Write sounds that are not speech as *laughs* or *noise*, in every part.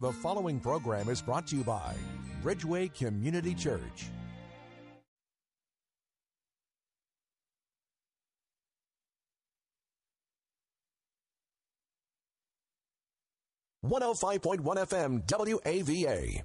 The following program is brought to you by Bridgeway Community Church. One hundred five point one FM WAVA.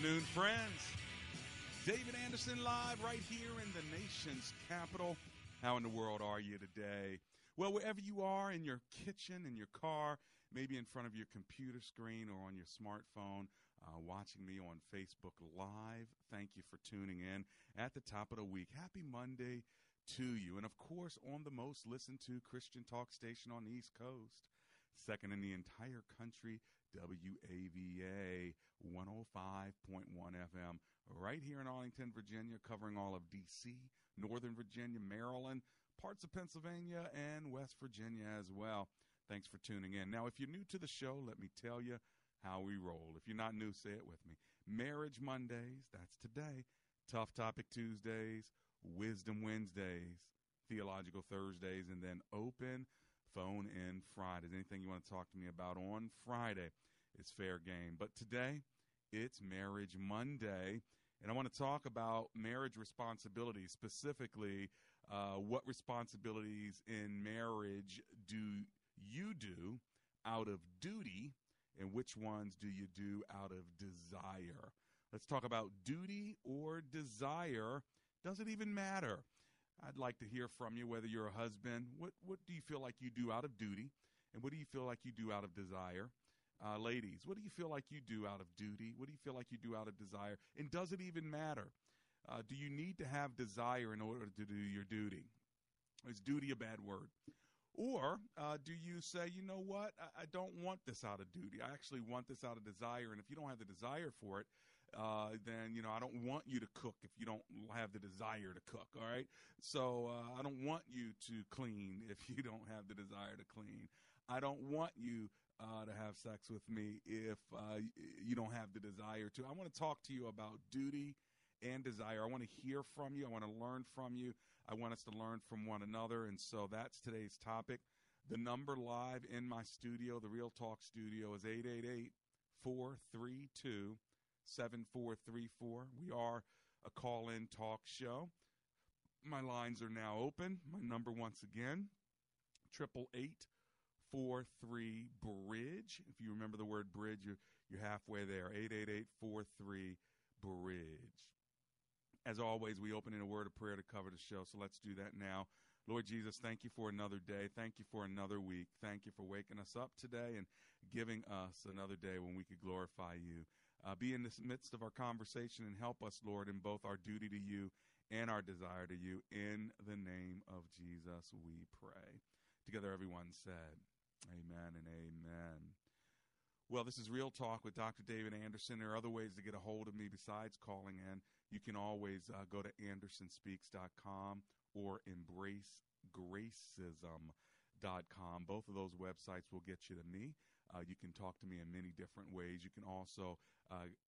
Afternoon, friends. David Anderson live right here in the nation's capital. How in the world are you today? Well, wherever you are, in your kitchen, in your car, maybe in front of your computer screen or on your smartphone, uh, watching me on Facebook Live, thank you for tuning in at the top of the week. Happy Monday to you. And of course, on the most listened to Christian talk station on the East Coast, second in the entire country, WAVA 105.1 FM, right here in Arlington, Virginia, covering all of D.C., Northern Virginia, Maryland, parts of Pennsylvania, and West Virginia as well. Thanks for tuning in. Now, if you're new to the show, let me tell you how we roll. If you're not new, say it with me. Marriage Mondays, that's today. Tough Topic Tuesdays, Wisdom Wednesdays, Theological Thursdays, and then open phone in Friday. Anything you want to talk to me about on Friday, it's fair game. But today, it's Marriage Monday. And I want to talk about marriage responsibilities, specifically, uh, what responsibilities in marriage do you do out of duty, and which ones do you do out of desire? Let's talk about duty or desire. Does it even matter? I'd like to hear from you whether you're a husband. What what do you feel like you do out of duty, and what do you feel like you do out of desire? Uh, ladies, what do you feel like you do out of duty? What do you feel like you do out of desire? And does it even matter? Uh, do you need to have desire in order to do your duty? Is duty a bad word? Or uh, do you say, you know what, I, I, don't want this out of duty. I actually want this out of desire. And if you don't have the desire for it, uh, then you know I don't want you to cook if you don't have the desire to cook. All right, so uh, I don't want you to clean *laughs* if you don't have the desire to clean. I don't want you uh, to have sex with me if uh, you don't have the desire to. I want to talk to you about duty and desire. I want to hear from you. I want to learn from you. I want us to learn from one another. And so that's today's topic. The number live in my studio, the Real Talk studio, is 888 432 7434. We are a call in talk show. My lines are now open. My number, once again, triple eight four three bridge. If you remember the word bridge, you're, you're halfway there. Eight eight eight four three bridge. As always, we open in a word of prayer to cover the show, so let's do that now. Lord Jesus, thank you for another day. Thank you for another week. Thank you for waking us up today and giving us another day when we could glorify you. Uh, be in the midst of our conversation and help us, Lord, in both our duty to you and our desire to you. In the name of Jesus, we pray. Together, everyone said, Amen and amen. Well, this is Real Talk with Dr. David Anderson. There are other ways to get a hold of me besides calling in. You can always uh, go to andersonspeaks.com or embracegracism.com. Both of those websites will get you to me. Uh, you can talk to me in many different ways. You can also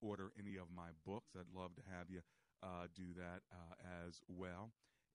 order any of my books. I'd love to have you uh, do that uh, as well.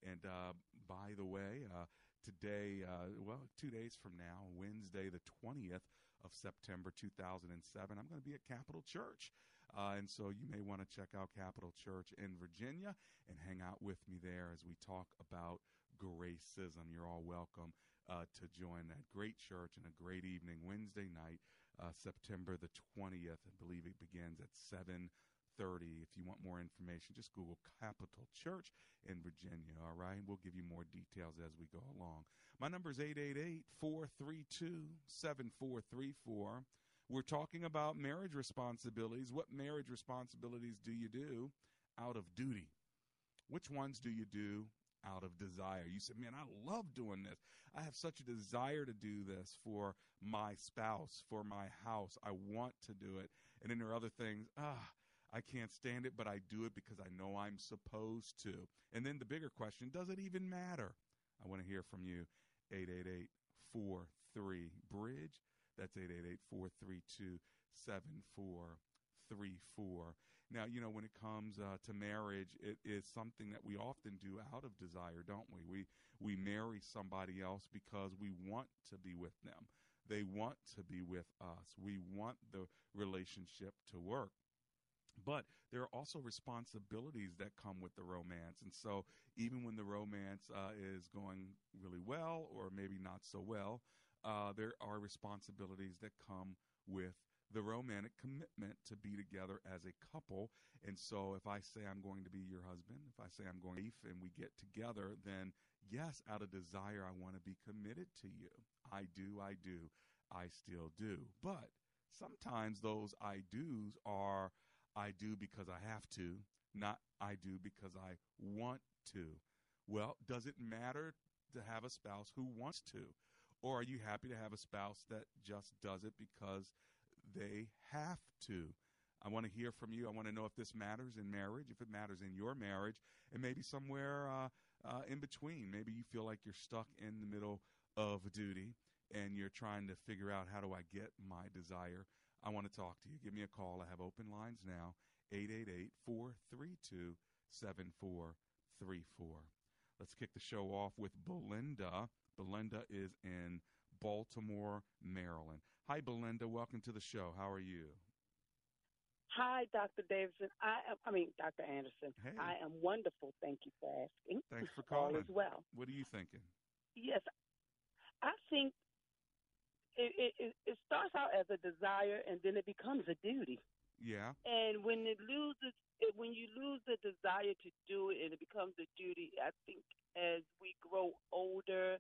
And uh, by the way, uh, today, well, two days from now, Wednesday, the 20th of September 2007, I'm going to be at Capital Church. Uh, and so you may want to check out Capital Church in Virginia and hang out with me there as we talk about gracism. You're all welcome uh, to join that great church and a great evening Wednesday night, uh, September the 20th. I believe it begins at 7 30. If you want more information, just Google Capital Church in Virginia, all right? We'll give you more details as we go along. My number is 888 432 7434. We're talking about marriage responsibilities. What marriage responsibilities do you do out of duty? Which ones do you do out of desire? You said, man, I love doing this. I have such a desire to do this for my spouse, for my house. I want to do it. And then there are other things, ah, I can't stand it, but I do it because I know I'm supposed to. And then the bigger question does it even matter? I want to hear from you. 888 43 Bridge. That's 888 432 7434. Now, you know, when it comes uh, to marriage, it is something that we often do out of desire, don't we? We we marry somebody else because we want to be with them. They want to be with us. We want the relationship to work. But there are also responsibilities that come with the romance. And so, even when the romance uh, is going really well or maybe not so well, uh, there are responsibilities that come with the romantic commitment to be together as a couple. And so if I say I'm going to be your husband, if I say I'm going to be, and we get together, then yes, out of desire, I want to be committed to you. I do, I do, I still do. But sometimes those I do's are I do because I have to, not I do because I want to. Well, does it matter to have a spouse who wants to? Or are you happy to have a spouse that just does it because they have to. I want to hear from you. I want to know if this matters in marriage, if it matters in your marriage, and maybe somewhere uh, uh, in between. Maybe you feel like you're stuck in the middle of duty and you're trying to figure out how do I get my desire. I want to talk to you. Give me a call. I have open lines now 888 432 7434. Let's kick the show off with Belinda. Belinda is in Baltimore, Maryland. Hi, Belinda. Welcome to the show. How are you? Hi, Dr. Davidson. I am, I mean, Dr. Anderson. Hey. I am wonderful. Thank you for asking. Thanks for *laughs* All calling. is well. What are you thinking? Yes, I think it, it, it, it starts out as a desire and then it becomes a duty. Yeah. And when it loses, it, when you lose the desire to do it and it becomes a duty, I think as we grow older,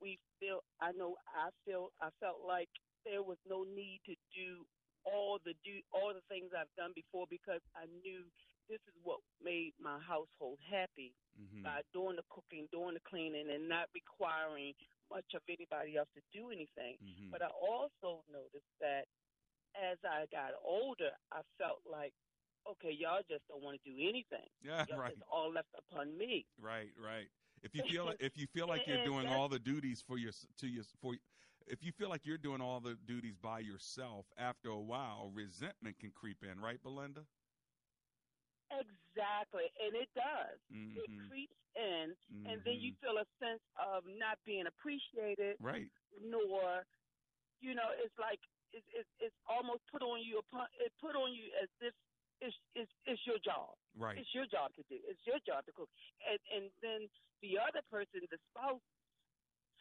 we feel. I know I feel. I felt like there was no need to do all the do all the things I've done before because I knew this is what made my household happy Mm-hmm. by doing the cooking, doing the cleaning, and not requiring much of anybody else to do anything. Mhm. But I also noticed that as I got older, I felt like, okay, y'all just don't want to do anything. *laughs* Yeah, Y'all right. It's all left upon me. Right, right. If you feel if you feel like *laughs* you're doing all the duties for your to your for if you feel like you're doing all the duties by yourself, after a while, resentment can creep in, right, Belinda? Exactly, and it does. It Mhm. creeps in, and then you Mhm. feel a sense of not being appreciated, Right. nor, you know, it's like it's it's, it's almost put on you upon it put on you as if it's it's it's your job. Right. It's your job to do. It's your job to cook, and and then the other person, the spouse,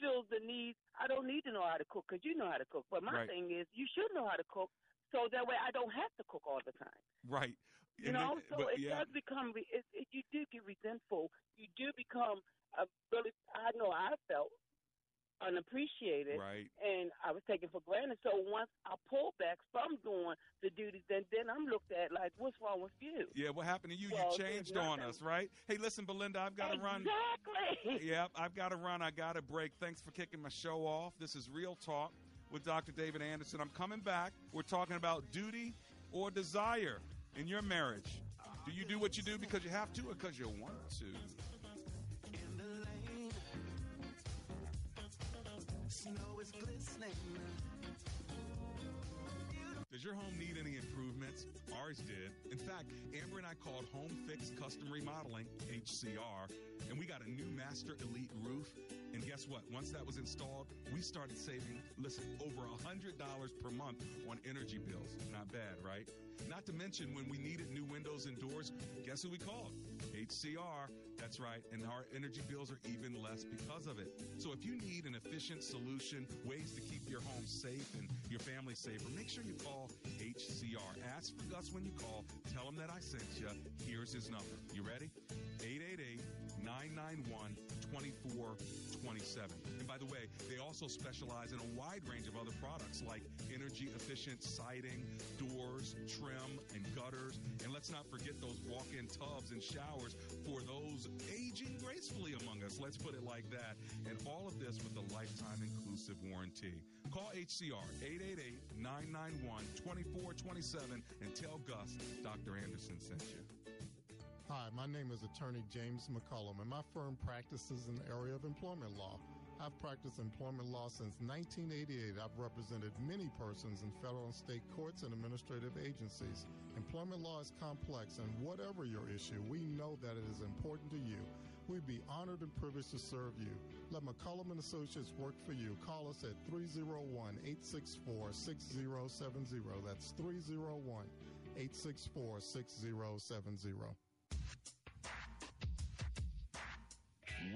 feels the need. I don't need to know how to cook because you know how to cook. But my Right. thing is, you should know how to cook, so that way I don't have to cook all the time. Right. You And then- know, so but it yeah, does become. re- It, it, you do get resentful. You do become a really. I know I felt unappreciated, right. and I was taken for granted. So once I pull back from doing the duties, then then I'm looked at like, what's wrong with you? Yeah, what happened to you? Well, you changed on us, right? Hey, listen, Belinda, I've got to run. Exactly. *laughs* Yep, I've got to run. I got to break. Thanks for kicking my show off. This is Real Talk with Dr. David Anderson. I'm coming back. We're talking about duty or desire in your marriage. Do you do what you do because you have to or because you want to? Does your home need any improvements? Ours did. In fact, Amber and I called Home Fix Custom Remodeling, HCR, and we got a new Master Elite roof. And guess what? Once that was installed, we started saving, listen, over $100 per month on energy bills. Not bad, right? Not to mention when we needed new windows and doors, guess who we called? HCR. That's right. And our energy bills are even less because of it. So if you need an efficient solution, ways to keep your home safe and your family safer, make sure you call HCR. Ask for Gus when you call. Tell him that I sent you. Here's his number. You ready? 888 991 24 27. And by the way, they also specialize in a wide range of other products like energy efficient siding, doors, trim, and gutters. And let's not forget those walk in tubs and showers for those aging gracefully among us. Let's put it like that. And all of this with a lifetime inclusive warranty. Call HCR 888 991 2427 and tell Gus Dr. Anderson sent you. Hi, my name is attorney James McCullum, and my firm practices in the area of employment law. I've practiced employment law since 1988. I've represented many persons in federal and state courts and administrative agencies. Employment law is complex, and whatever your issue, we know that it is important to you. We'd be honored and privileged to serve you. Let McCullum and Associates work for you. Call us at 301-864-6070. That's 301-864-6070.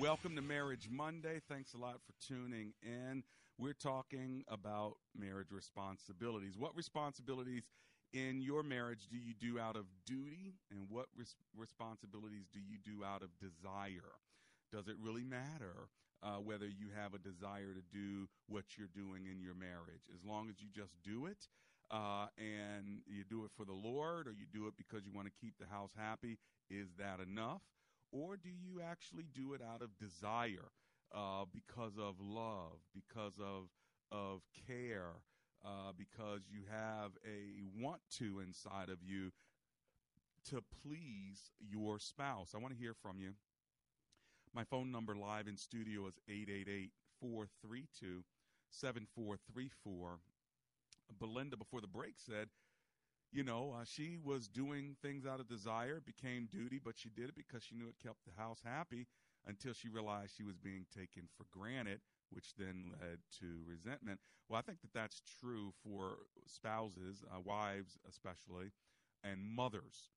Welcome to Marriage Monday. Thanks a lot for tuning in. We're talking about marriage responsibilities. What responsibilities in your marriage do you do out of duty, and what res- responsibilities do you do out of desire? Does it really matter uh, whether you have a desire to do what you're doing in your marriage? As long as you just do it, uh, and you do it for the Lord, or you do it because you want to keep the house happy, is that enough? Or do you actually do it out of desire, uh, because of love, because of of care, uh, because you have a want to inside of you to please your spouse? I want to hear from you. My phone number live in studio is 888 432 7434. Belinda, before the break, said you know, uh, she was doing things out of desire, became duty, but she did it because she knew it kept the house happy until she realized she was being taken for granted, which then led to resentment. Well, I think that that's true for spouses, uh, wives especially, and mothers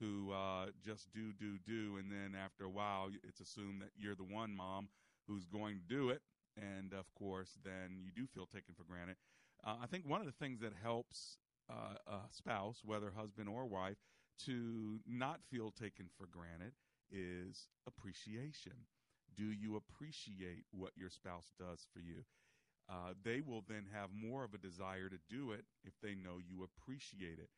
who uh, just do, do, do, and then after a while, it's assumed that you're the one mom who's going to do it, and of course, then you do feel taken for granted. Uh, I think one of the things that helps uh, a spouse, whether husband or wife, to not feel taken for granted is appreciation. Do you appreciate what your spouse does for you? Uh, they will then have more of a desire to do it if they know you appreciate it.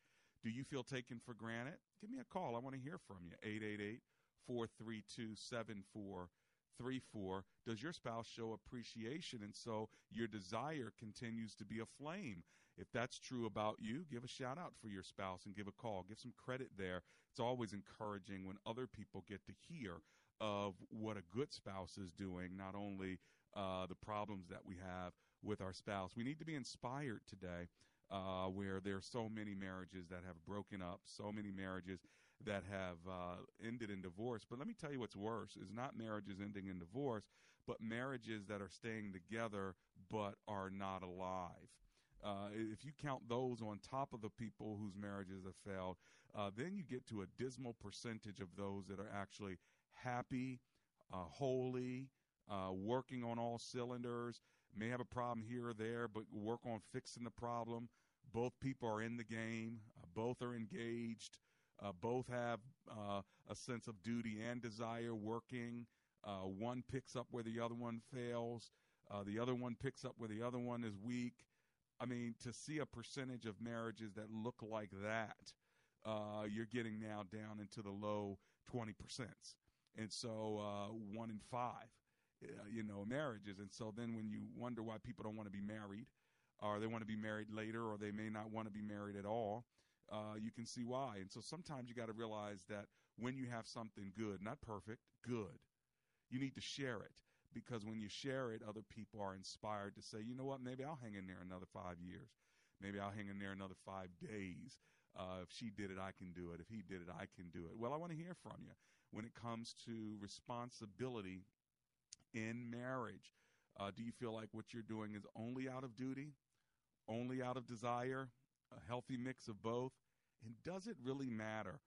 Do you feel taken for granted? Give me a call. I want to hear from you. 888 432 7434. Does your spouse show appreciation? And so your desire continues to be a flame if that's true about you, give a shout out for your spouse and give a call. Give some credit there. It's always encouraging when other people get to hear of what a good spouse is doing, not only uh, the problems that we have with our spouse. We need to be inspired today uh, where there are so many marriages that have broken up, so many marriages that have uh, ended in divorce. But let me tell you what's worse is not marriages ending in divorce, but marriages that are staying together but are not alive. Uh, if you count those on top of the people whose marriages have failed, uh, then you get to a dismal percentage of those that are actually happy, uh, holy, uh, working on all cylinders, may have a problem here or there, but work on fixing the problem. Both people are in the game, uh, both are engaged, uh, both have a sense of duty and desire working. one picks up where the other one fails. the other one picks up where the other one is weak. I mean, to see a percentage of marriages that look like that, uh, you're getting now down into the low 20%. And so uh, one in five. uh, you know, marriages. And so then when you wonder why people don't want to be married, or they want to be married later, or they may not want to be married at all, uh, you can see why. And so sometimes you got to realize that when you have something good, not perfect, good, you need to share it because when you share it, other people are inspired to say, you know what, maybe I'll hang in there another five years. Maybe I'll hang in there another five days. Uh, if she did it, I can do it. If he did it, I can do it. Well, I want to hear from you when it comes to responsibility in marriage. Uh, do you feel like what you're doing is only out of duty, only out of desire, a healthy mix of both? And does it really matter?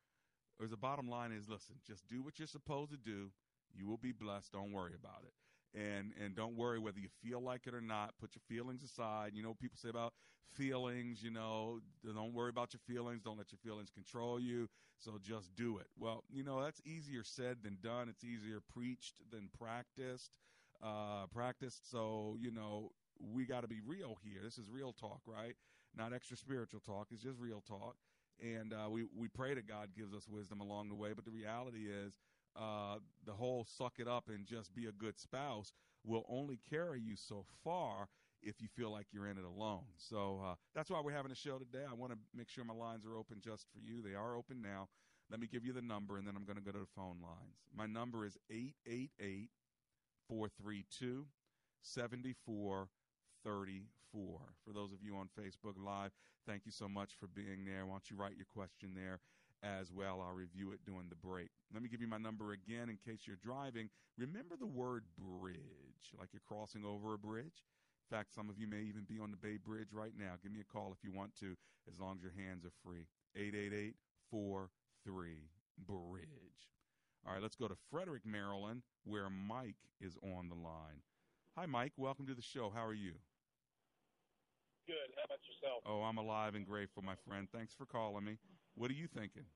Or the bottom line is listen, just do what you're supposed to do. You will be blessed. Don't worry about it and and don't worry whether you feel like it or not. Put your feelings aside. You know, people say about feelings. You know, don't worry about your feelings. Don't let your feelings control you. So just do it. Well, you know that's easier said than done. It's easier preached than practiced. Uh, practiced. So you know we got to be real here. This is real talk, right? Not extra spiritual talk. It's just real talk. And uh, we we pray that God gives us wisdom along the way. But the reality is uh, the whole suck it up and just be a good spouse will only carry you so far if you feel like you're in it alone. So uh, that's why we're having a show today. I want to make sure my lines are open just for you. They are open now. Let me give you the number, and then I'm going to go to the phone lines. My number is 888 432 7434. For those of you on Facebook Live, thank you so much for being there. Why don't you write your question there? As well. I'll review it during the break. Let me give you my number again in case you're driving. Remember the word bridge, like you're crossing over a bridge. In fact, some of you may even be on the Bay Bridge right now. Give me a call if you want to, as long as your hands are free. 888 43 Bridge. All right, let's go to Frederick, Maryland, where Mike is on the line. Hi, Mike. Welcome to the show. How are you? Good. How about yourself? Oh, I'm alive and grateful, my friend. Thanks for calling me. What are you thinking?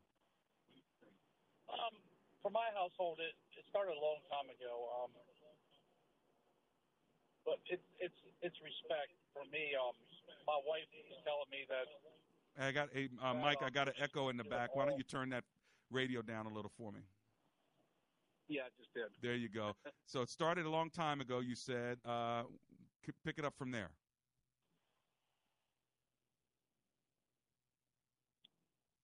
Um, for my household, it, it started a long time ago. Um, but it, it's it's respect for me. Um, my wife is telling me that. I got a uh, Mike. I got an echo in the back. Why don't you turn that radio down a little for me? Yeah, I just did. There you go. so it started a long time ago. You said. Uh, pick it up from there.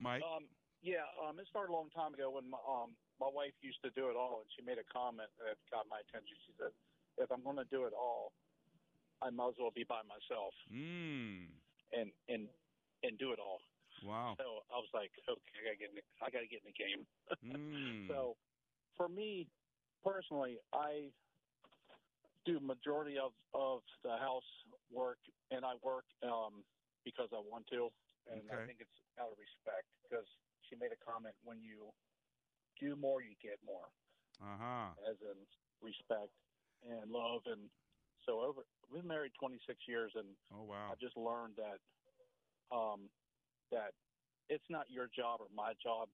Mike? Um, yeah, um, it started a long time ago when my, um, my wife used to do it all, and she made a comment that got my attention. She said, "If I'm going to do it all, I might as well be by myself mm. and and and do it all." Wow. So I was like, "Okay, I got to get in the, I got to get in the game." mm. *laughs* So, for me personally, I do majority of of the house work, and I work um, because I want to and okay. I think it's out of respect because she made a comment when you do more, you get more, uh-huh. as in respect and love, and so over. We've been married 26 years, and oh wow, I just learned that um, that it's not your job or my job.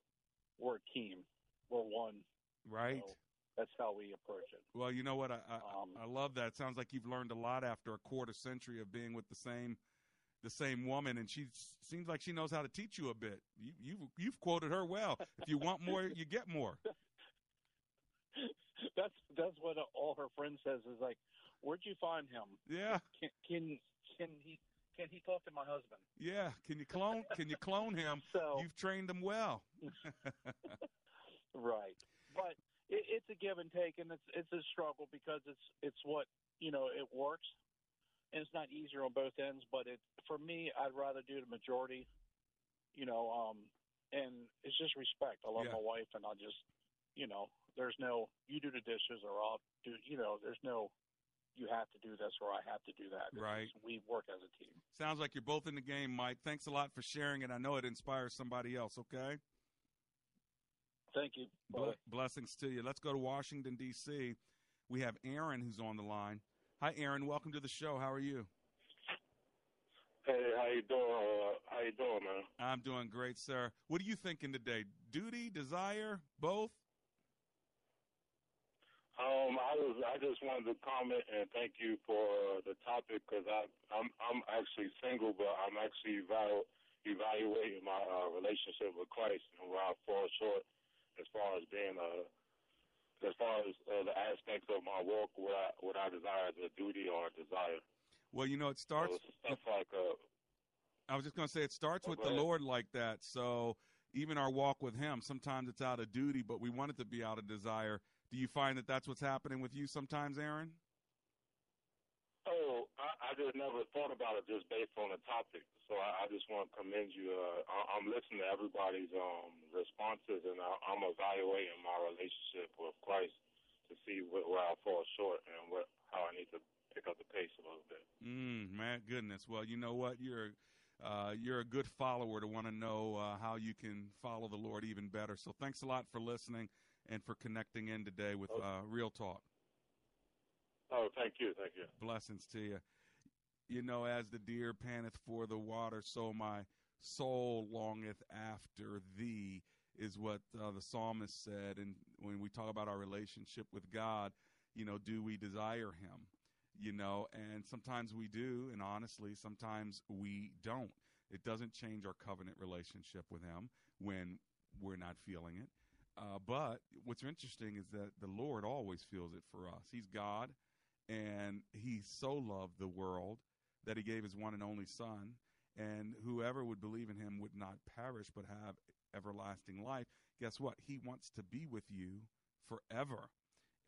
We're a team. We're one. Right. So that's how we approach it. Well, you know what? I I, um, I love that. It sounds like you've learned a lot after a quarter century of being with the same the same woman, and she seems like she knows how to teach you a bit. You, you've you've quoted her well. If you want more, you get more. *laughs* that's that's what all her friends says is like, where'd you find him? Yeah. Can can can he can he talk to my husband? Yeah. Can you clone Can you clone him? *laughs* So you've trained him well. *laughs* right, but it, it's a give and take, and it's it's a struggle because it's it's what you know it works and it's not easier on both ends. But it for me, I'd rather do the majority. You know, um, and it's just respect. I love yeah. my wife, and I just, you know, there's no you do the dishes or I'll do. You know, there's no you have to do this or I have to do that. Right. we work as a team. Sounds like you're both in the game, Mike. Thanks a lot for sharing it. I know it inspires somebody else. Okay. Thank you. Ble- blessings to you. Let's go to Washington D.C. We have Aaron who's on the line. Hi, Aaron. Welcome to the show. How are you? Hey, how you doing? Uh, how you doing, man? I'm doing great, sir. What are you thinking today? Duty, desire, both? Um, I was. I just wanted to comment and thank you for the topic because I'm I'm actually single, but I'm actually evalu- evaluating my uh, relationship with Christ and where I fall short as far as being a as far as uh, the aspects of my walk, what I what I desire as a duty or a desire. Well, you know, it starts. So stuff like uh, I was just going to say it starts Oh, with the. Lord like that. So even our walk with Him, sometimes it's out of duty, but we want it to be out of desire. Do you find that that's what's happening with you sometimes, Aaron? I, I just never thought about it just based on the topic. So I, I just want to commend you. Uh, I, I'm listening to everybody's um, responses, and I, I'm evaluating my relationship with Christ to see where, where I fall short and what how I need to pick up the pace a little bit. Mm, my goodness. Well, you know what? You're uh, you're a good follower to want to know uh, how you can follow the Lord even better. So thanks a lot for listening and for connecting in today with uh, Real Talk. Oh, thank you, thank you. Blessings to you. You know, as the deer panteth for the water, so my soul longeth after thee, is what uh, the psalmist said. And when we talk about our relationship with God, you know, do we desire him? You know, and sometimes we do, and honestly, sometimes we don't. It doesn't change our covenant relationship with him when we're not feeling it. Uh, but what's interesting is that the Lord always feels it for us. He's God, and He so loved the world that He gave His one and only Son, and whoever would believe in Him would not perish but have everlasting life. Guess what? He wants to be with you forever,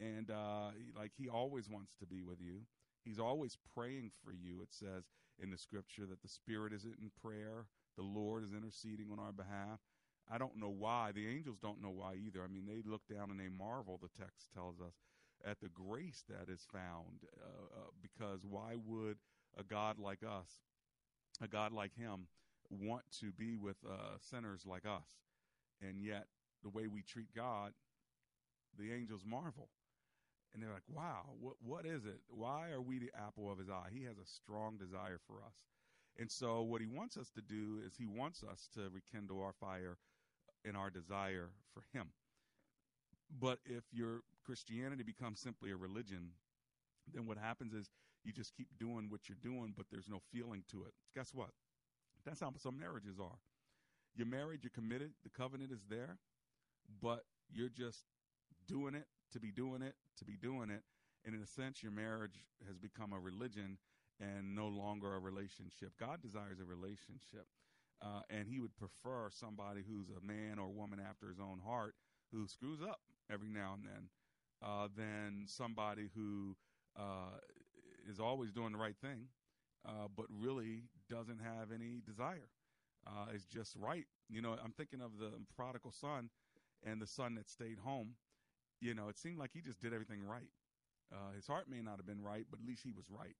and uh, like He always wants to be with you. He's always praying for you. It says in the Scripture that the Spirit is in prayer. The Lord is interceding on our behalf. I don't know why. The angels don't know why either. I mean, they look down and they marvel, the text tells us, at the grace that is found. Uh, uh, because why would a God like us, a God like Him, want to be with uh, sinners like us? And yet, the way we treat God, the angels marvel. And they're like, wow, what, what is it? Why are we the apple of His eye? He has a strong desire for us. And so, what he wants us to do is he wants us to rekindle our fire and our desire for him. But if your Christianity becomes simply a religion, then what happens is you just keep doing what you're doing, but there's no feeling to it. Guess what? That's how some marriages are. You're married, you're committed, the covenant is there, but you're just doing it to be doing it to be doing it. And in a sense, your marriage has become a religion and no longer a relationship. God desires a relationship. Uh, and he would prefer somebody who's a man or woman after his own heart who screws up every now and then uh, than somebody who uh, is always doing the right thing uh, but really doesn't have any desire. Uh, is just right. You know, I'm thinking of the prodigal son and the son that stayed home. You know, it seemed like he just did everything right. Uh, his heart may not have been right, but at least he was right.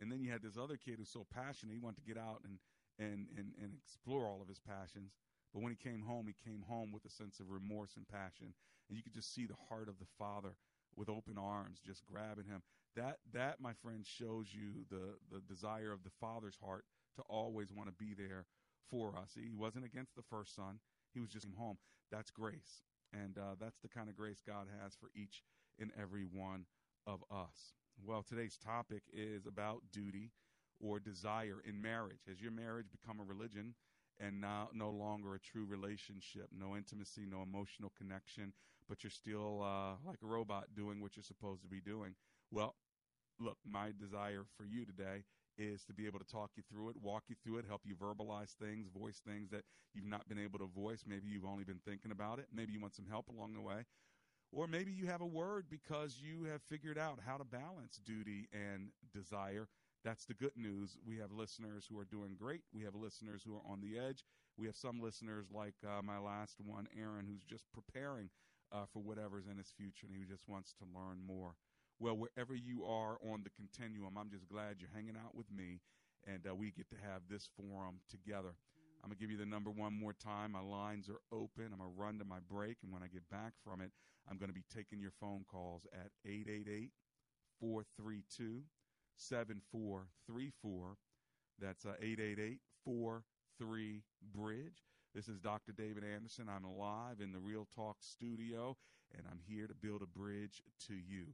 And then you had this other kid who's so passionate, he wanted to get out and and, and, and explore all of his passions. But when he came home, he came home with a sense of remorse and passion. And you could just see the heart of the father with open arms just grabbing him. That, that my friend, shows you the, the desire of the father's heart to always want to be there for us. He wasn't against the first son, he was just home. That's grace. And uh, that's the kind of grace God has for each and every one of us. Well, today's topic is about duty or desire in marriage. Has your marriage become a religion and now no longer a true relationship? No intimacy, no emotional connection, but you're still uh, like a robot doing what you're supposed to be doing. Well, look, my desire for you today is to be able to talk you through it, walk you through it, help you verbalize things, voice things that you've not been able to voice. Maybe you've only been thinking about it. Maybe you want some help along the way. Or maybe you have a word because you have figured out how to balance duty and desire. That's the good news. We have listeners who are doing great. We have listeners who are on the edge. We have some listeners like uh, my last one, Aaron, who's just preparing uh, for whatever's in his future and he just wants to learn more. Well, wherever you are on the continuum, I'm just glad you're hanging out with me and uh, we get to have this forum together. I'm going to give you the number one more time. My lines are open. I'm going to run to my break. And when I get back from it, I'm going to be taking your phone calls at 888 432 7434. That's uh, 888 43 Bridge. This is Dr. David Anderson. I'm live in the Real Talk studio, and I'm here to build a bridge to you.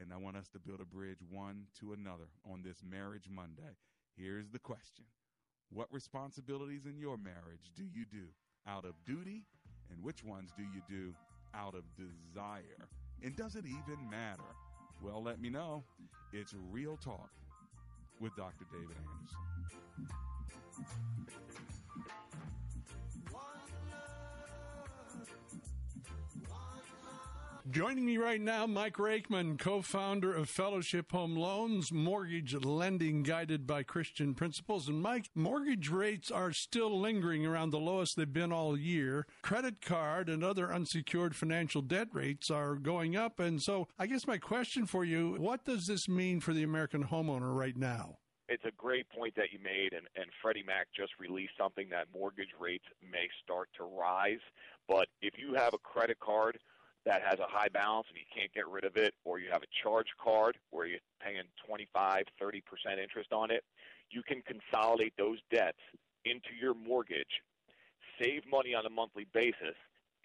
And I want us to build a bridge one to another on this Marriage Monday. Here's the question What responsibilities in your marriage do you do out of duty, and which ones do you do out of desire? And does it even matter? Well, let me know. It's Real Talk with Dr. David Anderson. Joining me right now, Mike Rakeman, co founder of Fellowship Home Loans, mortgage lending guided by Christian principles. And Mike, mortgage rates are still lingering around the lowest they've been all year. Credit card and other unsecured financial debt rates are going up. And so I guess my question for you what does this mean for the American homeowner right now? it's a great point that you made, and, and Freddie Mac just released something that mortgage rates may start to rise. But if you have a credit card that has a high balance and you can't get rid of it, or you have a charge card where you're paying 25, 30% interest on it, you can consolidate those debts into your mortgage, save money on a monthly basis,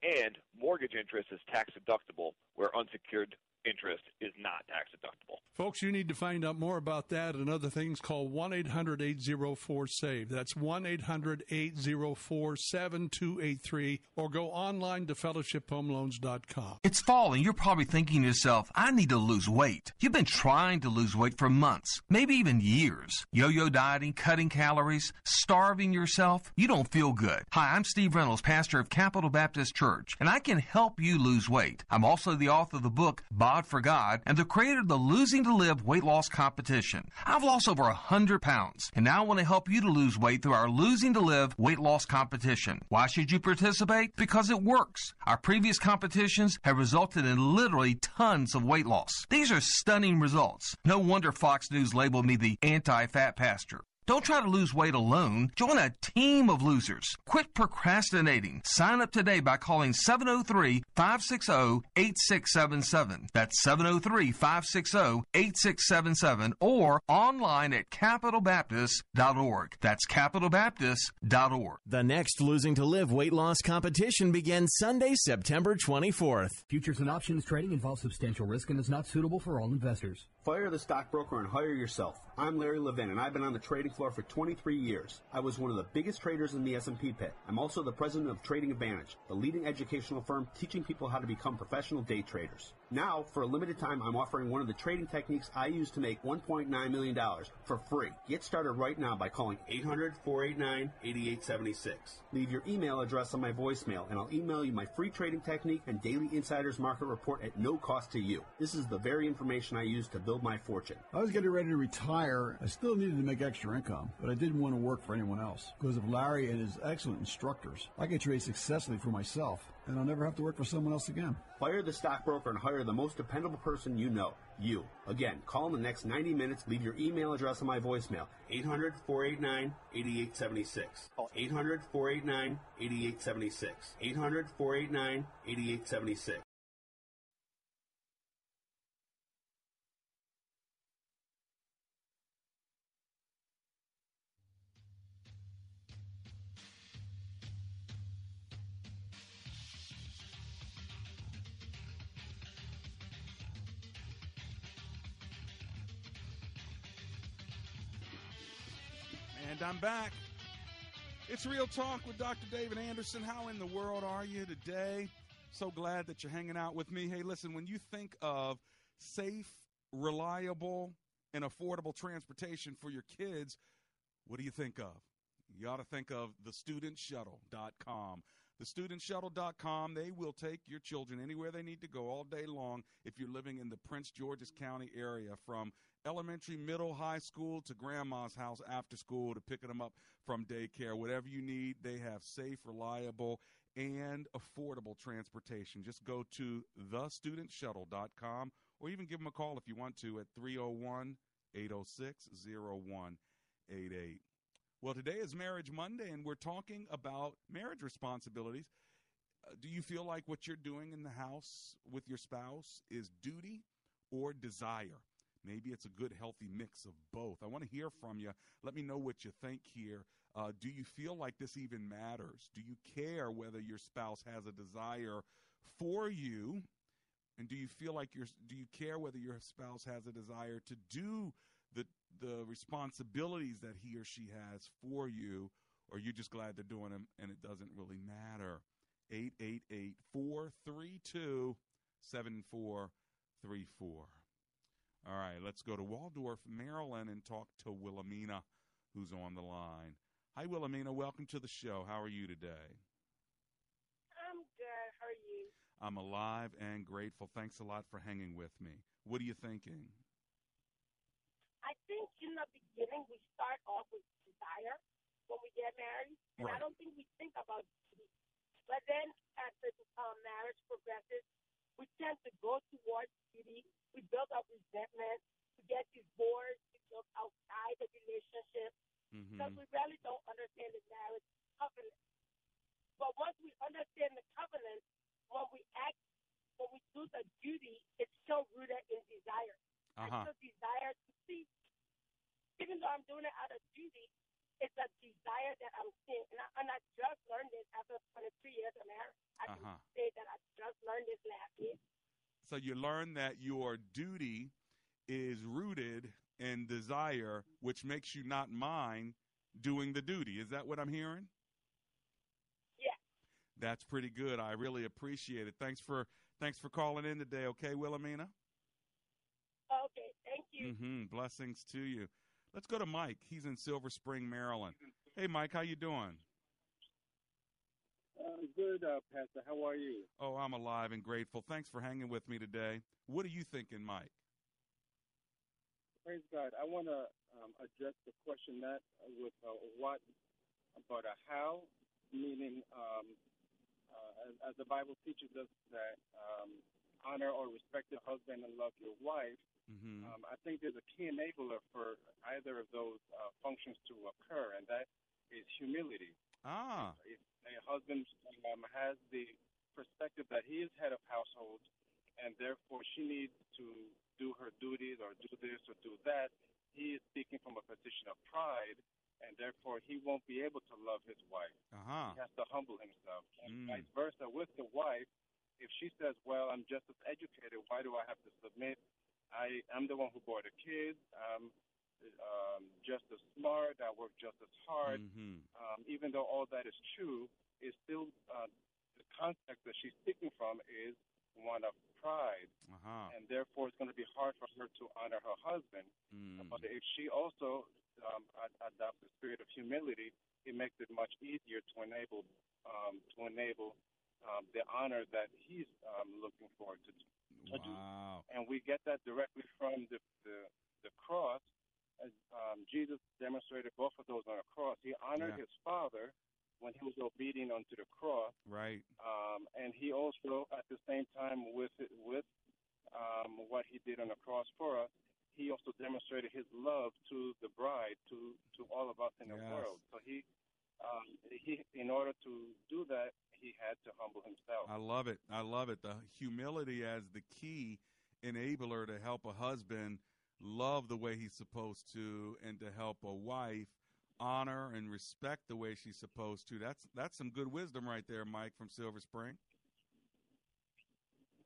and mortgage interest is tax deductible where unsecured interest is not tax deductible. Folks, you need to find out more about that and other things. Call 1 800 804 SAVE. That's 1 800 804 7283 or go online to fellowshiphomeloans.com. It's fall and you're probably thinking to yourself, I need to lose weight. You've been trying to lose weight for months, maybe even years. Yo yo dieting, cutting calories, starving yourself. You don't feel good. Hi, I'm Steve Reynolds, pastor of Capital Baptist Church, and I can help you lose weight. I'm also the author of the book, Bod for God, and the creator of the Losing to Live weight loss competition. I've lost over 100 pounds, and now I want to help you to lose weight through our Losing to Live weight loss competition. Why should you participate? Because it works. Our previous competitions have resulted in literally tons of weight loss. These are stunning results. No wonder Fox News labeled me the anti fat pastor. Don't try to lose weight alone. Join a team of losers. Quit procrastinating. Sign up today by calling 703 560 8677. That's 703 560 8677 or online at capitalbaptist.org. That's capitalbaptist.org. The next Losing to Live weight loss competition begins Sunday, September 24th. Futures and options trading involves substantial risk and is not suitable for all investors. Fire the stockbroker and hire yourself. I'm Larry Levin, and I've been on the trading floor for 23 years. I was one of the biggest traders in the S&P pit. I'm also the president of Trading Advantage, the leading educational firm teaching people how to become professional day traders. Now, for a limited time, I'm offering one of the trading techniques I use to make $1.9 million for free. Get started right now by calling 800-489-8876. Leave your email address on my voicemail, and I'll email you my free trading technique and daily insiders market report at no cost to you. This is the very information I use to build my fortune. I was getting ready to retire. I still needed to make extra income, but I didn't want to work for anyone else. Because of Larry and his excellent instructors, I could trade successfully for myself, and I'll never have to work for someone else again. Fire the stockbroker and hire the most dependable person you know. You. Again, call in the next 90 minutes. Leave your email address on my voicemail. 800 489 8876. Call 800 489 Back. It's Real Talk with Dr. David Anderson. How in the world are you today? So glad that you're hanging out with me. Hey, listen, when you think of safe, reliable, and affordable transportation for your kids, what do you think of? You ought to think of thestudentshuttle.com. Thestudentshuttle.com, they will take your children anywhere they need to go all day long if you're living in the Prince George's County area from elementary, middle, high school to grandma's house after school to picking them up from daycare. Whatever you need, they have safe, reliable, and affordable transportation. Just go to thestudentshuttle.com or even give them a call if you want to at 301 806 0188. Well, today is Marriage Monday, and we're talking about marriage responsibilities. Uh, do you feel like what you're doing in the house with your spouse is duty or desire? Maybe it's a good, healthy mix of both. I want to hear from you. Let me know what you think here. Uh, do you feel like this even matters? Do you care whether your spouse has a desire for you? And do you feel like you're, do you care whether your spouse has a desire to do the the responsibilities that he or she has for you, or you're just glad they're doing them and it doesn't really matter. 888 432 7434. All right, let's go to Waldorf, Maryland, and talk to Wilhelmina, who's on the line. Hi, Wilhelmina. Welcome to the show. How are you today? I'm good. How are you? I'm alive and grateful. Thanks a lot for hanging with me. What are you thinking? I think in the beginning we start off with desire when we get married, and I don't think we think about duty. But then as the um, marriage progresses, we tend to go towards duty. We build up resentment. We get divorced. We look outside the relationship because we really don't understand the marriage covenant. But once we understand the covenant, when we act, when we do the duty, it's so rooted in desire. Uh-huh. still desire to see, even though I'm doing it out of duty, it's a desire that I'm seeing. And I, and I just learned this after 23 years of marriage. I can Uh-huh. say that I just learned this last year. So you learn that your duty is rooted in desire, which makes you not mind doing the duty. Is that what I'm hearing? Yeah. That's pretty good. I really appreciate it. Thanks for thanks for calling in today. Okay, Wilhelmina. Okay, thank you. Mm-hmm. Blessings to you. Let's go to Mike. He's in Silver Spring, Maryland. Hey, Mike, how you doing? Uh, good, uh, Pastor. How are you? Oh, I'm alive and grateful. Thanks for hanging with me today. What are you thinking, Mike? Praise God. I want to um, address the question not with uh, what, but a how, meaning um, uh, as, as the Bible teaches us that um, honor or respect your husband and love your wife. Mm-hmm. Um, I think there's a key enabler for either of those uh, functions to occur, and that is humility. Ah. If a husband um, has the perspective that he is head of household, and therefore she needs to do her duties or do this or do that, he is speaking from a position of pride, and therefore he won't be able to love his wife. Uh-huh. He has to humble himself. And Mm. vice versa with the wife, if she says, Well, I'm just as educated, why do I have to submit? I am the one who bore the kids. I'm um, just as smart. I work just as hard. Mhm. Um, even though all that is true, is still uh, the context that she's speaking from is one of pride, Uh-huh. and therefore it's going to be hard for her to honor her husband. Mm. But if she also um, adopts the spirit of humility, it makes it much easier to enable um, to enable um, the honor that he's um, looking forward to. to do. Wow. And we get that directly from the the, the cross. As, um, Jesus demonstrated both of those on a cross. He honored Yeah. his Father when he was obedient unto the cross, Right. um, and he also, at the same time, with it, with um, what he did on the cross for us, he also demonstrated his love to the bride, to to all of us in the world. So he, um, he, in order to do that, he had to humble himself. I love it. I love it. The humility as the key enabler to help a husband love the way he's supposed to and to help a wife honor and respect the way she's supposed to. That's that's some good wisdom right there, Mike from Silver Spring.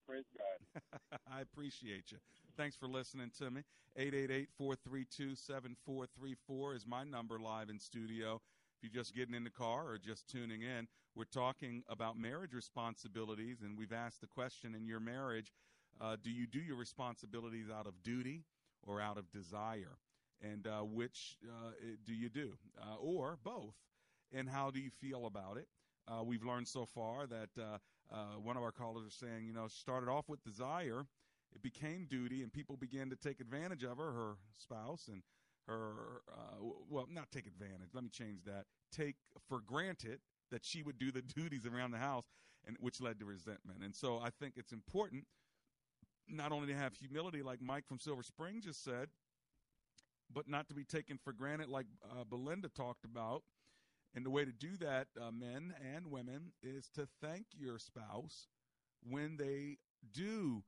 Praise God. *laughs* I appreciate you. Thanks for listening to me. 888-432-7434 is my number live in studio. If you're just getting in the car or just tuning in, we're talking about marriage responsibilities, and we've asked the question in your marriage, uh, do you do your responsibilities out of duty or out of desire? And uh, which uh, do you do? Uh, or both? And how do you feel about it? Uh, we've learned so far that one of our callers was saying, you know, started off with desire, it became duty, and people began to take advantage of her, her spouse, and her, well, not take advantage, let me change that, take for granted that she would do the *laughs* duties around the house, and which led to resentment. And so I think it's important not only to have humility, like Mike from Silver Spring just said, but not to be taken for granted, like uh, Belinda talked about. And the way to do that, uh, men and women, is to thank your spouse when they do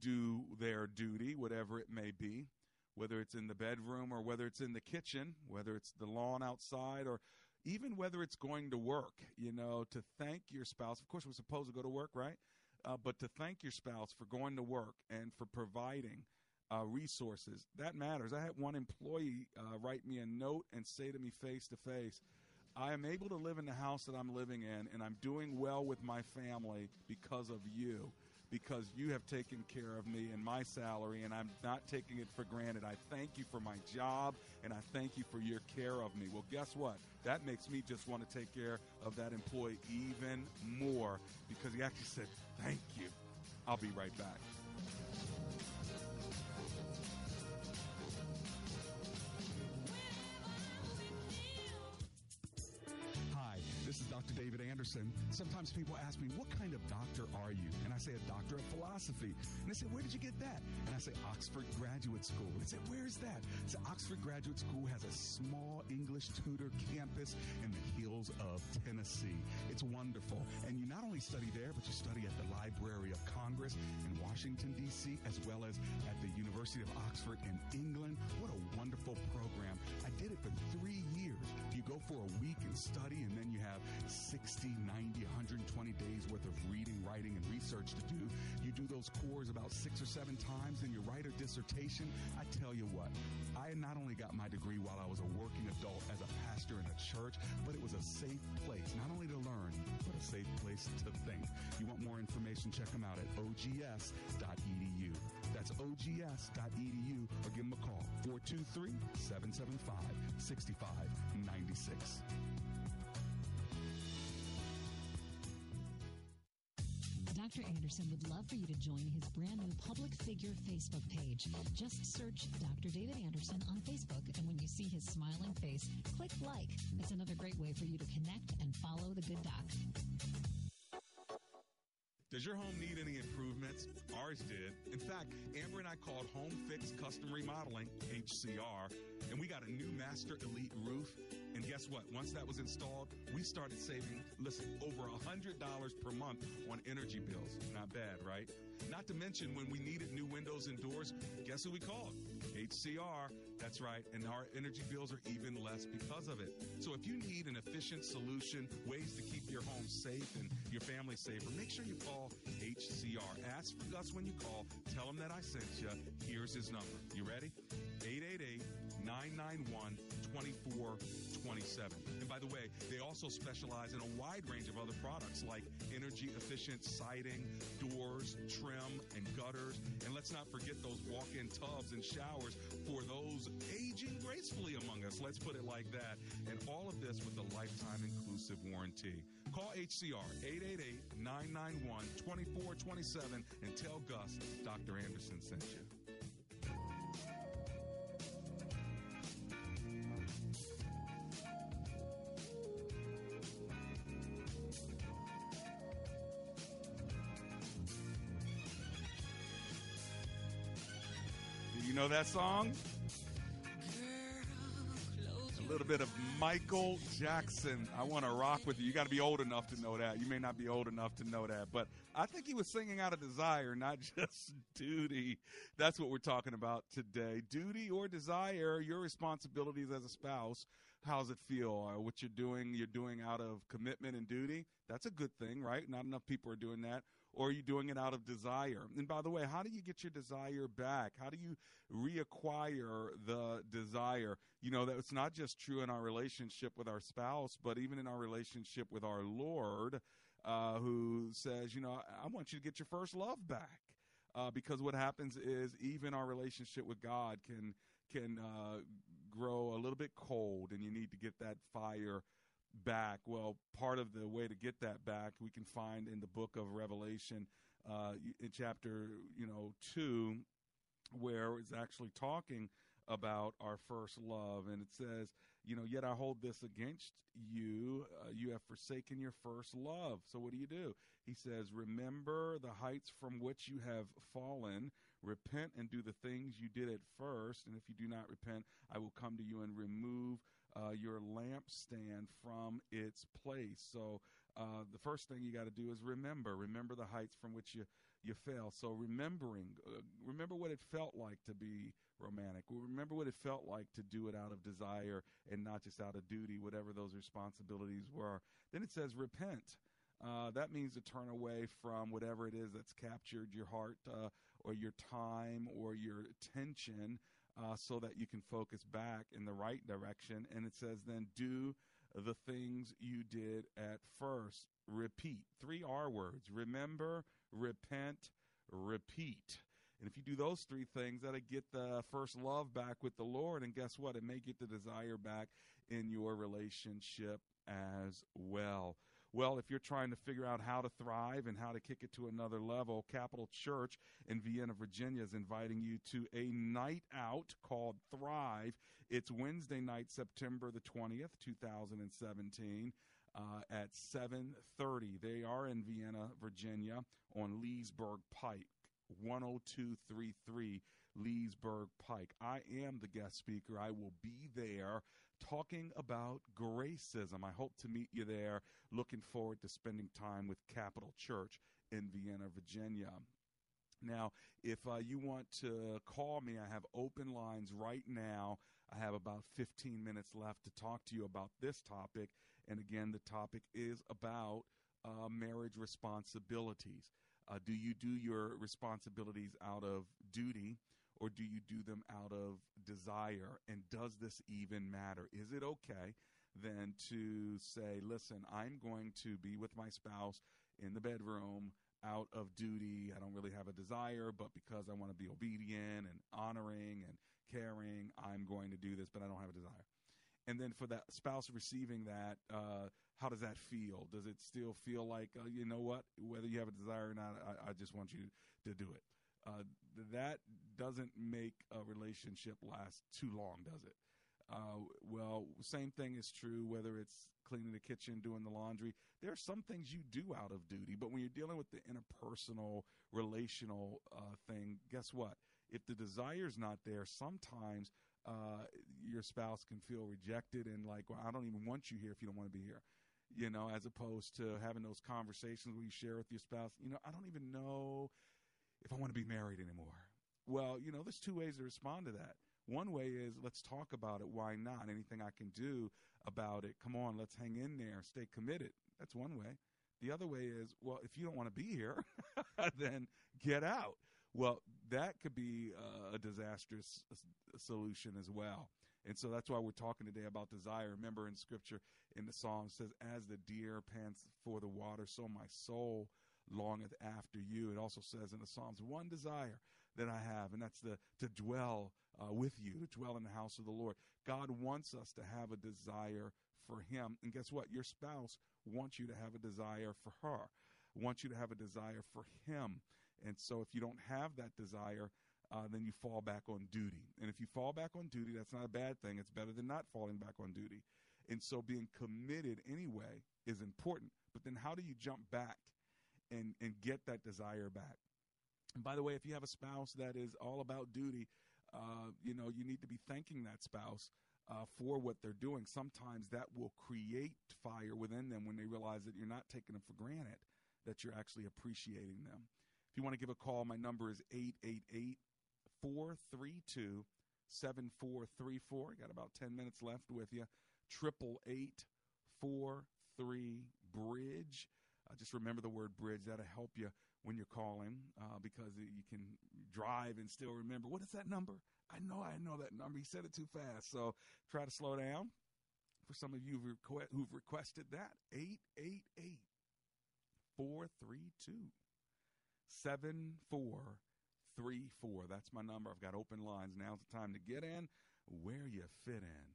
do their duty, whatever it may be, whether it's in the bedroom or whether it's in the kitchen, whether it's the lawn outside or even whether it's going to work, you know, to thank your spouse. Of course, we're supposed to go to work, right? Uh, but to thank your spouse for going to work and for providing uh, resources, that matters. I had one employee uh, write me a note and say to me face to face, I am able to live in the house that I'm living in, and I'm doing well with my family because of you. Because you have taken care of me and my salary, and I'm not taking it for granted. I thank you for my job, and I thank you for your care of me. Well, guess what? That makes me just want to take care of that employee even more because he actually said, Thank you. I'll be right back. David Anderson. Sometimes people ask me, What kind of doctor are you? And I say, A doctor of philosophy. And they say, Where did you get that? And I say, Oxford Graduate School. And they say, Where's that? I say, Oxford Graduate School has a small English Tudor campus in the hills of Tennessee. It's wonderful. And you not only study there, but you study at the Library of Congress in Washington, D.C., as well as at the University of Oxford in England. What a wonderful program. I did it for three years. You go for a week and study, and then you have 60, 90, 120 days worth of reading, writing, and research to do. You do those cores about six or seven times, and you write a dissertation. I tell you what, I not only got my degree while I was a working adult as a pastor in a church, but it was a safe place, not only to learn, but a safe place to think. You want more information? Check them out at ogs.edu. That's ogs.edu or give them a call 423 775 6596. Dr. Anderson would love for you to join his brand new public figure Facebook page. Just search Dr. David Anderson on Facebook, and when you see his smiling face, click like. It's another great way for you to connect and follow the good doc. Does your home need any improvements? Ours did. In fact, Amber and I called Home Fix Custom Remodeling, HCR, and we got a new Master Elite roof. And guess what? Once that was installed, we started saving, listen, over $100 per month on energy bills. Not bad, right? Not to mention when we needed new windows and doors, guess who we called? HCR. That's right. And our energy bills are even less because of it. So if you need an efficient solution, ways to keep your home safe and your family safer, make sure you call HCR. Ask for Gus when you call. Tell him that I sent you. Here's his number. You ready? 888 991 2427. And by the way, they also specialize in a wide range of other products like energy efficient siding, doors, trim, and gutters. And let's not forget those walk in tubs and showers for those aging gracefully among us. Let's put it like that. And all of this with a lifetime inclusive warranty. Call HCR 888 991 2427 and tell Gus Dr. Anderson sent you. Know that song? A little bit of Michael Jackson. I want to rock with you. You got to be old enough to know that. You may not be old enough to know that, but I think he was singing out of desire, not *laughs* just duty. That's what we're talking about today. Duty or desire, your responsibilities as a spouse. How's it feel? Uh, what you're doing, you're doing out of commitment and duty. That's a good thing, right? Not enough people are doing that. Or are you doing it out of desire? And by the way, how do you get your desire back? How do you reacquire the desire? You know, that it's not just true in our relationship with our spouse, but even in our relationship with our Lord, uh, who says, you know, I want you to get your first love back. Uh, because what happens is even our relationship with God can can uh, grow a little bit cold, and you need to get that fire back. Well, part of the way to get that back, we can find in the book of Revelation, uh, in chapter you know two, where it's actually talking about our first love, and it says, you know, yet I hold this against you. Uh, you have forsaken your first love. So what do you do? He says, remember the heights from which you have fallen. Repent and do the things you did at first. And if you do not repent, I will come to you and remove uh, your lampstand from its place. So uh, the first thing you got to do is remember. Remember the heights from which you you fell. So remembering, uh, remember what it felt like to be romantic. Remember what it felt like to do it out of desire and not just out of duty, whatever those responsibilities were. Then it says repent. Uh, that means to turn away from whatever it is that's captured your heart uh, or your time or your attention uh, so that you can focus back in the right direction. And it says, then do the things you did at first. Repeat. Three R words. Remember, repent, repeat. And if you do those three things, that'll get the first love back with the Lord. And guess what? It may get the desire back in your relationship as well. Well, if you're trying to figure out how to thrive and how to kick it to another level, Capital Church in Vienna, Virginia is inviting you to a night out called Thrive. It's Wednesday night, September the 20th, 2017. Uh, at 7.30 they are in vienna virginia on leesburg pike 10233 leesburg pike i am the guest speaker i will be there talking about gracism. I hope to meet you there. Looking forward to spending time with Capital Church in Vienna, Virginia. Now, if uh, you want to call me, I have open lines right now. I have about 15 minutes left to talk to you about this topic. And again, the topic is about uh, marriage responsibilities. Uh, do you do your responsibilities out of duty? Or do you do them out of desire? And does this even matter? Is it okay then to say, listen, I'm going to be with my spouse in the bedroom out of duty. I don't really have a desire, but because I want to be obedient and honoring and caring, I'm going to do this, but I don't have a desire. And then for that spouse receiving that, uh, how does that feel? Does it still feel like, uh, you know what, whether you have a desire or not, I, I just want you to do it? Uh, that doesn't make a relationship last too long, does it? Uh, well, same thing is true whether it's cleaning the kitchen, doing the laundry. There are some things you do out of duty, but when you're dealing with the interpersonal, relational uh, thing, guess what? If the desire's not there, sometimes uh, your spouse can feel rejected and like, well, I don't even want you here if you don't want to be here. You know, as opposed to having those conversations where you share with your spouse, you know, I don't even know if I want to be married anymore. Well, you know, there's two ways to respond to that. One way is let's talk about it. Why not? Anything I can do about it. Come on, let's hang in there, stay committed. That's one way. The other way is, well, if you don't want to be here, *laughs* then get out. Well, that could be a disastrous solution as well. And so that's why we're talking today about desire. Remember in scripture in the Psalm says, As the deer pants for the water, so my soul longeth after you. It also says in the Psalms, one desire that I have, and that's the to dwell uh, with you, to dwell in the house of the Lord. God wants us to have a desire for Him, and guess what? Your spouse wants you to have a desire for her, wants you to have a desire for Him. And so, if you don't have that desire, uh, then you fall back on duty. And if you fall back on duty, that's not a bad thing. It's better than not falling back on duty. And so, being committed anyway is important. But then, how do you jump back and and get that desire back. And by the way, if you have a spouse that is all about duty, uh, you know you need to be thanking that spouse uh, for what they're doing. Sometimes that will create fire within them when they realize that you're not taking them for granted, that you're actually appreciating them. If you want to give a call, my number is 888 432 7434. Got about 10 minutes left with you. Triple eight four three bridge. Uh, just remember the word bridge. That'll help you when you're calling uh, because you can drive and still remember. What is that number? I know I know that number. He said it too fast. So try to slow down. For some of you who've requested that, 888 432 7434. That's my number. I've got open lines. Now's the time to get in where you fit in.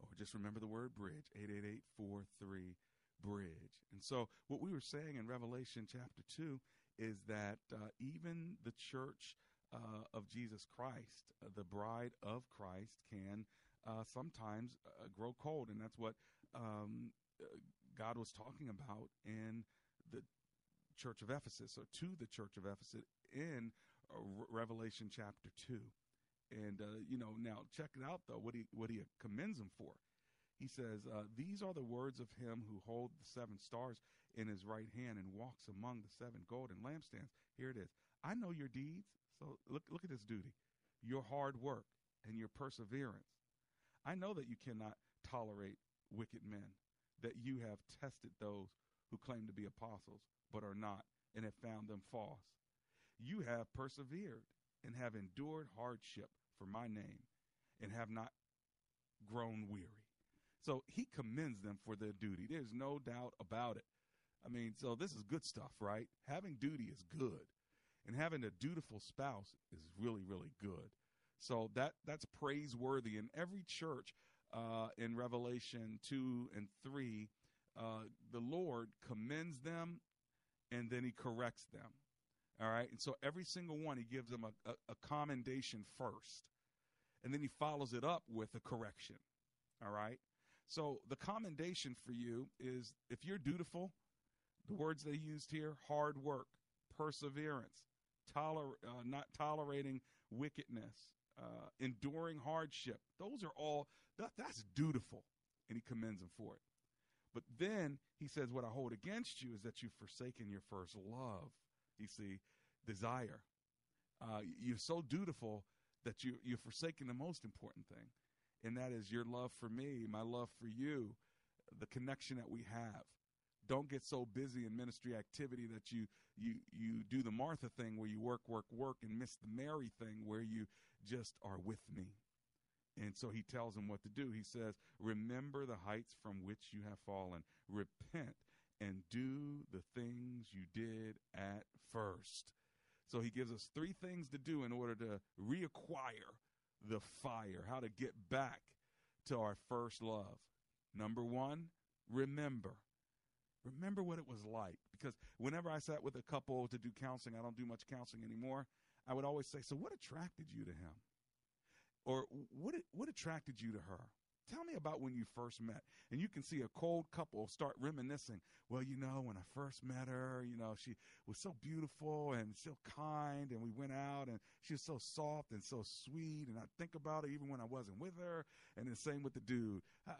Or just remember the word bridge, 888 43 bridge. And so, what we were saying in Revelation chapter 2 is that uh, even the church uh, of Jesus Christ, uh, the bride of Christ, can uh, sometimes uh, grow cold. And that's what um, uh, God was talking about in the church of Ephesus, or to the church of Ephesus in Revelation chapter 2. And, you know, now check it out, though, what he, what he commends them for he says, uh, These are the words of him who holds the seven stars in his right hand and walks among the seven golden lampstands. Here it is. I know your deeds. So look, look at this duty your hard work and your perseverance. I know that you cannot tolerate wicked men, that you have tested those who claim to be apostles but are not, and have found them false. You have persevered and have endured hardship for my name, and have not grown weary. So he commends them for their duty. There's no doubt about it. I mean, so this is good stuff, right? Having duty is good. And having a dutiful spouse is really, really good. So that that's praiseworthy. In every church uh, in Revelation 2 and 3, uh, the Lord commends them and then he corrects them. All right. And so every single one, he gives them a, a, a commendation first. And then he follows it up with a correction. All right. So the commendation for you is if you're dutiful, the words they used here hard work, perseverance, toler- uh, not tolerating wickedness, uh, enduring hardship. Those are all, that, that's dutiful. And he commends them for it. But then he says, What I hold against you is that you've forsaken your first love. You see, desire. Uh, you're so dutiful that you, you're forsaking the most important thing, and that is your love for me, my love for you, the connection that we have. Don't get so busy in ministry activity that you you you do the Martha thing where you work, work, work, and miss the Mary thing where you just are with me. And so he tells him what to do. He says, Remember the heights from which you have fallen. Repent and do the things you did at first. So he gives us three things to do in order to reacquire the fire, how to get back to our first love. Number one, remember. Remember what it was like. Because whenever I sat with a couple to do counseling, I don't do much counseling anymore. I would always say, So, what attracted you to him? or what what attracted you to her? Tell me about when you first met. And you can see a cold couple start reminiscing. Well, you know, when I first met her, you know, she was so beautiful and so kind. And we went out and she was so soft and so sweet. And I think about her even when I wasn't with her. And the same with the dude. Uh,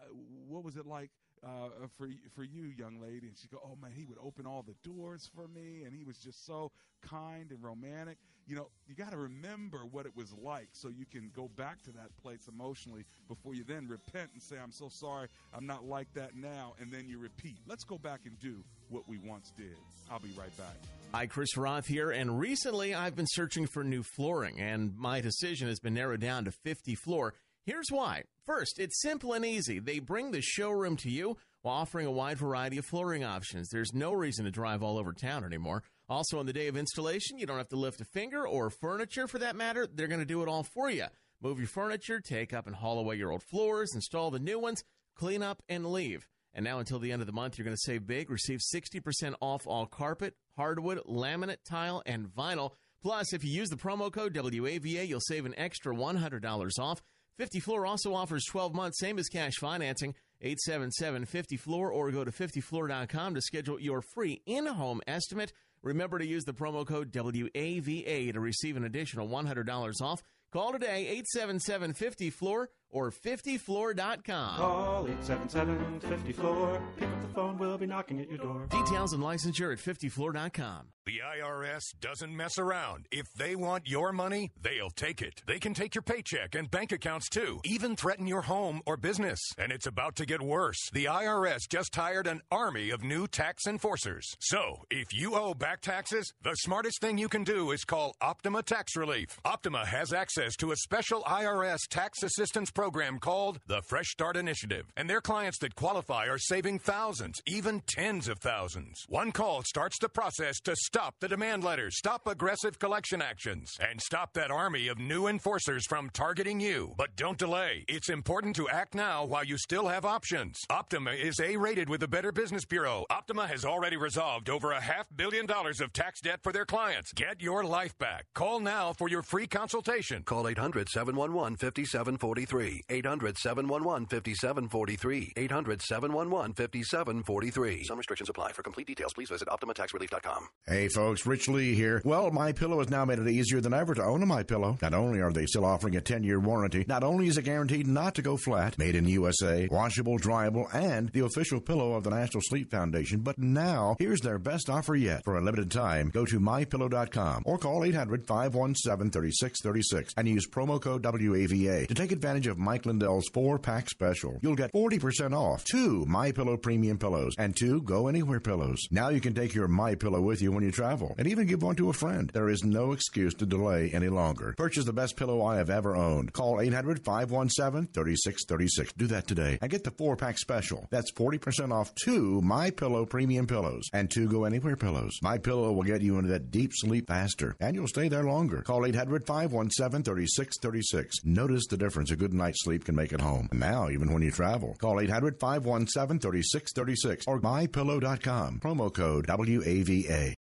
what was it like uh, for for you, young lady? And she go, oh man, he would open all the doors for me, and he was just so kind and romantic. You know, you got to remember what it was like, so you can go back to that place emotionally before you then repent and say, I'm so sorry, I'm not like that now, and then you repeat. Let's go back and do what we once did. I'll be right back. Hi, Chris Roth here, and recently I've been searching for new flooring, and my decision has been narrowed down to 50 Floor. Here's why. First, it's simple and easy. They bring the showroom to you while offering a wide variety of flooring options. There's no reason to drive all over town anymore. Also, on the day of installation, you don't have to lift a finger or furniture for that matter. They're going to do it all for you. Move your furniture, take up and haul away your old floors, install the new ones, clean up, and leave. And now until the end of the month, you're going to save big. Receive 60% off all carpet, hardwood, laminate, tile, and vinyl. Plus, if you use the promo code WAVA, you'll save an extra $100 off. 50 Floor also offers 12 months, same as cash financing. 877 50 Floor or go to 50floor.com to schedule your free in home estimate. Remember to use the promo code WAVA to receive an additional $100 off. Call today 877 50 Floor or 50floor.com. Call 877 50 Floor. Pick up the phone, we'll be knocking at your door. Details and licensure at 50floor.com. The IRS doesn't mess around. If they want your money, they'll take it. They can take your paycheck and bank accounts too, even threaten your home or business. And it's about to get worse. The IRS just hired an army of new tax enforcers. So, if you owe back taxes, the smartest thing you can do is call Optima Tax Relief. Optima has access to a special IRS tax assistance program called the Fresh Start Initiative. And their clients that qualify are saving thousands, even tens of thousands. One call starts the process to stop the demand letters, stop aggressive collection actions, and stop that army of new enforcers from targeting you. But don't delay. It's important to act now while you still have options. Optima is A rated with the Better Business Bureau. Optima has already resolved over a half billion dollars of tax debt for their clients. Get your life back. Call now for your free consultation. Call 800 711 5743. 800 711 5743. 800 711 5743. Some restrictions apply. For complete details, please visit OptimaTaxRelief.com. Hey folks, Rich Lee here. Well, My Pillow has now made it easier than ever to own a My Pillow. Not only are they still offering a 10-year warranty, not only is it guaranteed not to go flat, made in USA, washable, dryable, and the official pillow of the National Sleep Foundation, but now here's their best offer yet. For a limited time, go to mypillow.com or call 800-517-3636 and use promo code WAVA to take advantage of Mike Lindell's four pack special. You'll get 40% off two My Pillow premium pillows and two Go Anywhere pillows. Now you can take your My Pillow with you when you travel and even give one to a friend. There is no excuse to delay any longer. Purchase the best pillow I have ever owned. Call 800 517 3636. Do that today and get the four pack special. That's 40% off two My Pillow premium pillows and two Go Anywhere pillows. My Pillow will get you into that deep sleep faster and you'll stay there longer. Call 800 517 3636. Notice the difference a good night's sleep can make at home. Now, even when you travel, call 800 517 3636 or mypillow.com. Promo code WAVA.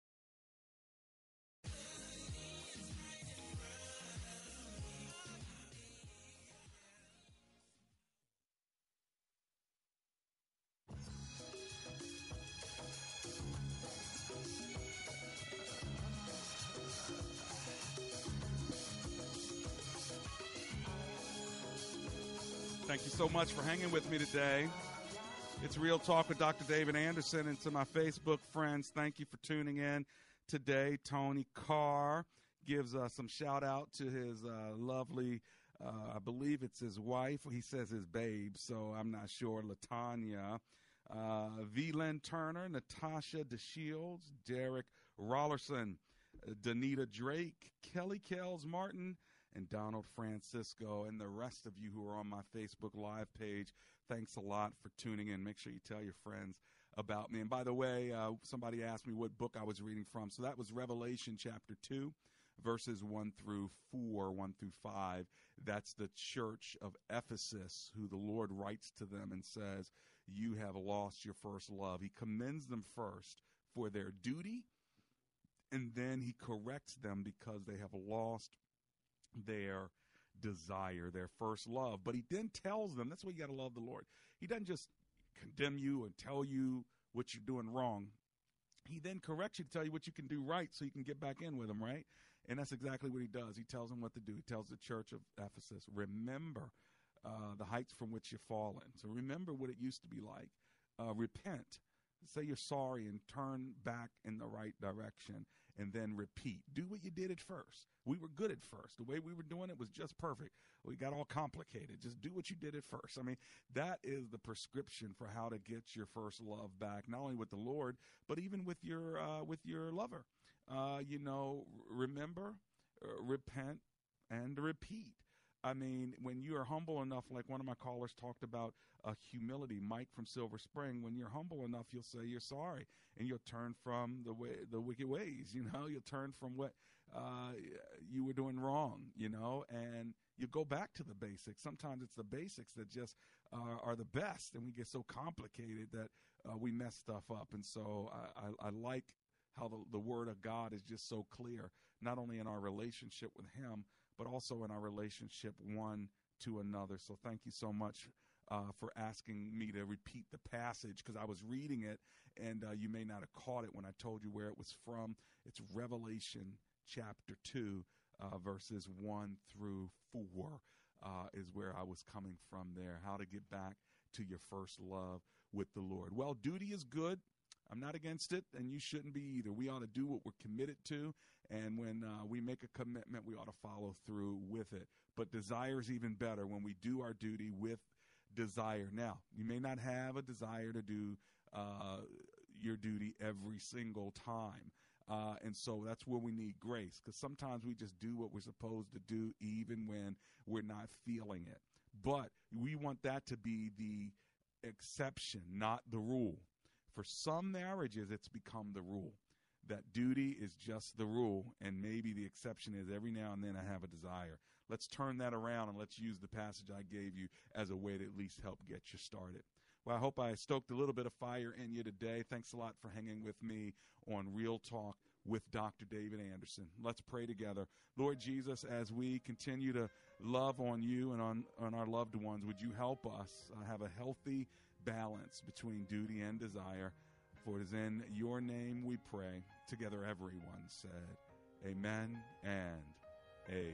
So much for hanging with me today. It's Real Talk with Dr. David Anderson. And to my Facebook friends, thank you for tuning in today. Tony Carr gives uh, some shout out to his uh, lovely, uh, I believe it's his wife. He says his babe, so I'm not sure. Latanya. Uh, V. Lynn Turner, Natasha DeShields, Derek Rollerson, uh, Danita Drake, Kelly Kells Martin, and Donald Francisco, and the rest of you who are on my Facebook Live page. Thanks a lot for tuning in. Make sure you tell your friends about me. And by the way, uh, somebody asked me what book I was reading from. So that was Revelation chapter 2, verses 1 through 4, 1 through 5. That's the church of Ephesus, who the Lord writes to them and says, You have lost your first love. He commends them first for their duty, and then he corrects them because they have lost their desire, their first love. But he then tells them that's why you got to love the Lord. He doesn't just condemn you and tell you what you're doing wrong. He then corrects you to tell you what you can do right so you can get back in with him, right? And that's exactly what he does. He tells them what to do. He tells the church of Ephesus, remember uh, the heights from which you've fallen. So remember what it used to be like. Uh, repent. Say you're sorry and turn back in the right direction and then repeat. Do what you did at first. We were good at first. The way we were doing it was just perfect. We got all complicated. Just do what you did at first. I mean, that is the prescription for how to get your first love back, not only with the Lord, but even with your uh, with your lover. Uh, you know, remember, uh, repent, and repeat. I mean, when you are humble enough, like one of my callers talked about uh, humility, Mike from Silver Spring, when you're humble enough, you'll say you're sorry and you'll turn from the way, the wicked ways, *laughs* you know, you'll turn from what uh, you were doing wrong, you know, and you go back to the basics. Sometimes it's the basics that just uh, are the best and we get so complicated that uh, we mess stuff up. And so I, I, I like how the, the word of God is just so clear, not only in our relationship with him, but also in our relationship one to another. So thank you so much uh, for asking me to repeat the passage because I was reading it and uh, you may not have caught it when I told you where it was from. It's Revelation chapter 2, uh, verses 1 through 4 uh, is where I was coming from there. How to get back to your first love with the Lord. Well, duty is good. I'm not against it, and you shouldn't be either. We ought to do what we're committed to, and when uh, we make a commitment, we ought to follow through with it. But desire is even better when we do our duty with desire. Now, you may not have a desire to do uh, your duty every single time. Uh, and so that's where we need grace because sometimes we just do what we're supposed to do even when we're not feeling it. But we want that to be the exception, not the rule. For some marriages, it's become the rule. That duty is just the rule, and maybe the exception is every now and then I have a desire. Let's turn that around and let's use the passage I gave you as a way to at least help get you started. Well, I hope I stoked a little bit of fire in you today. Thanks a lot for hanging with me on Real Talk with Dr. David Anderson. Let's pray together. Lord Jesus, as we continue to love on you and on, on our loved ones, would you help us uh, have a healthy balance between duty and desire? For it is in your name we pray. Together, everyone said, Amen and Amen.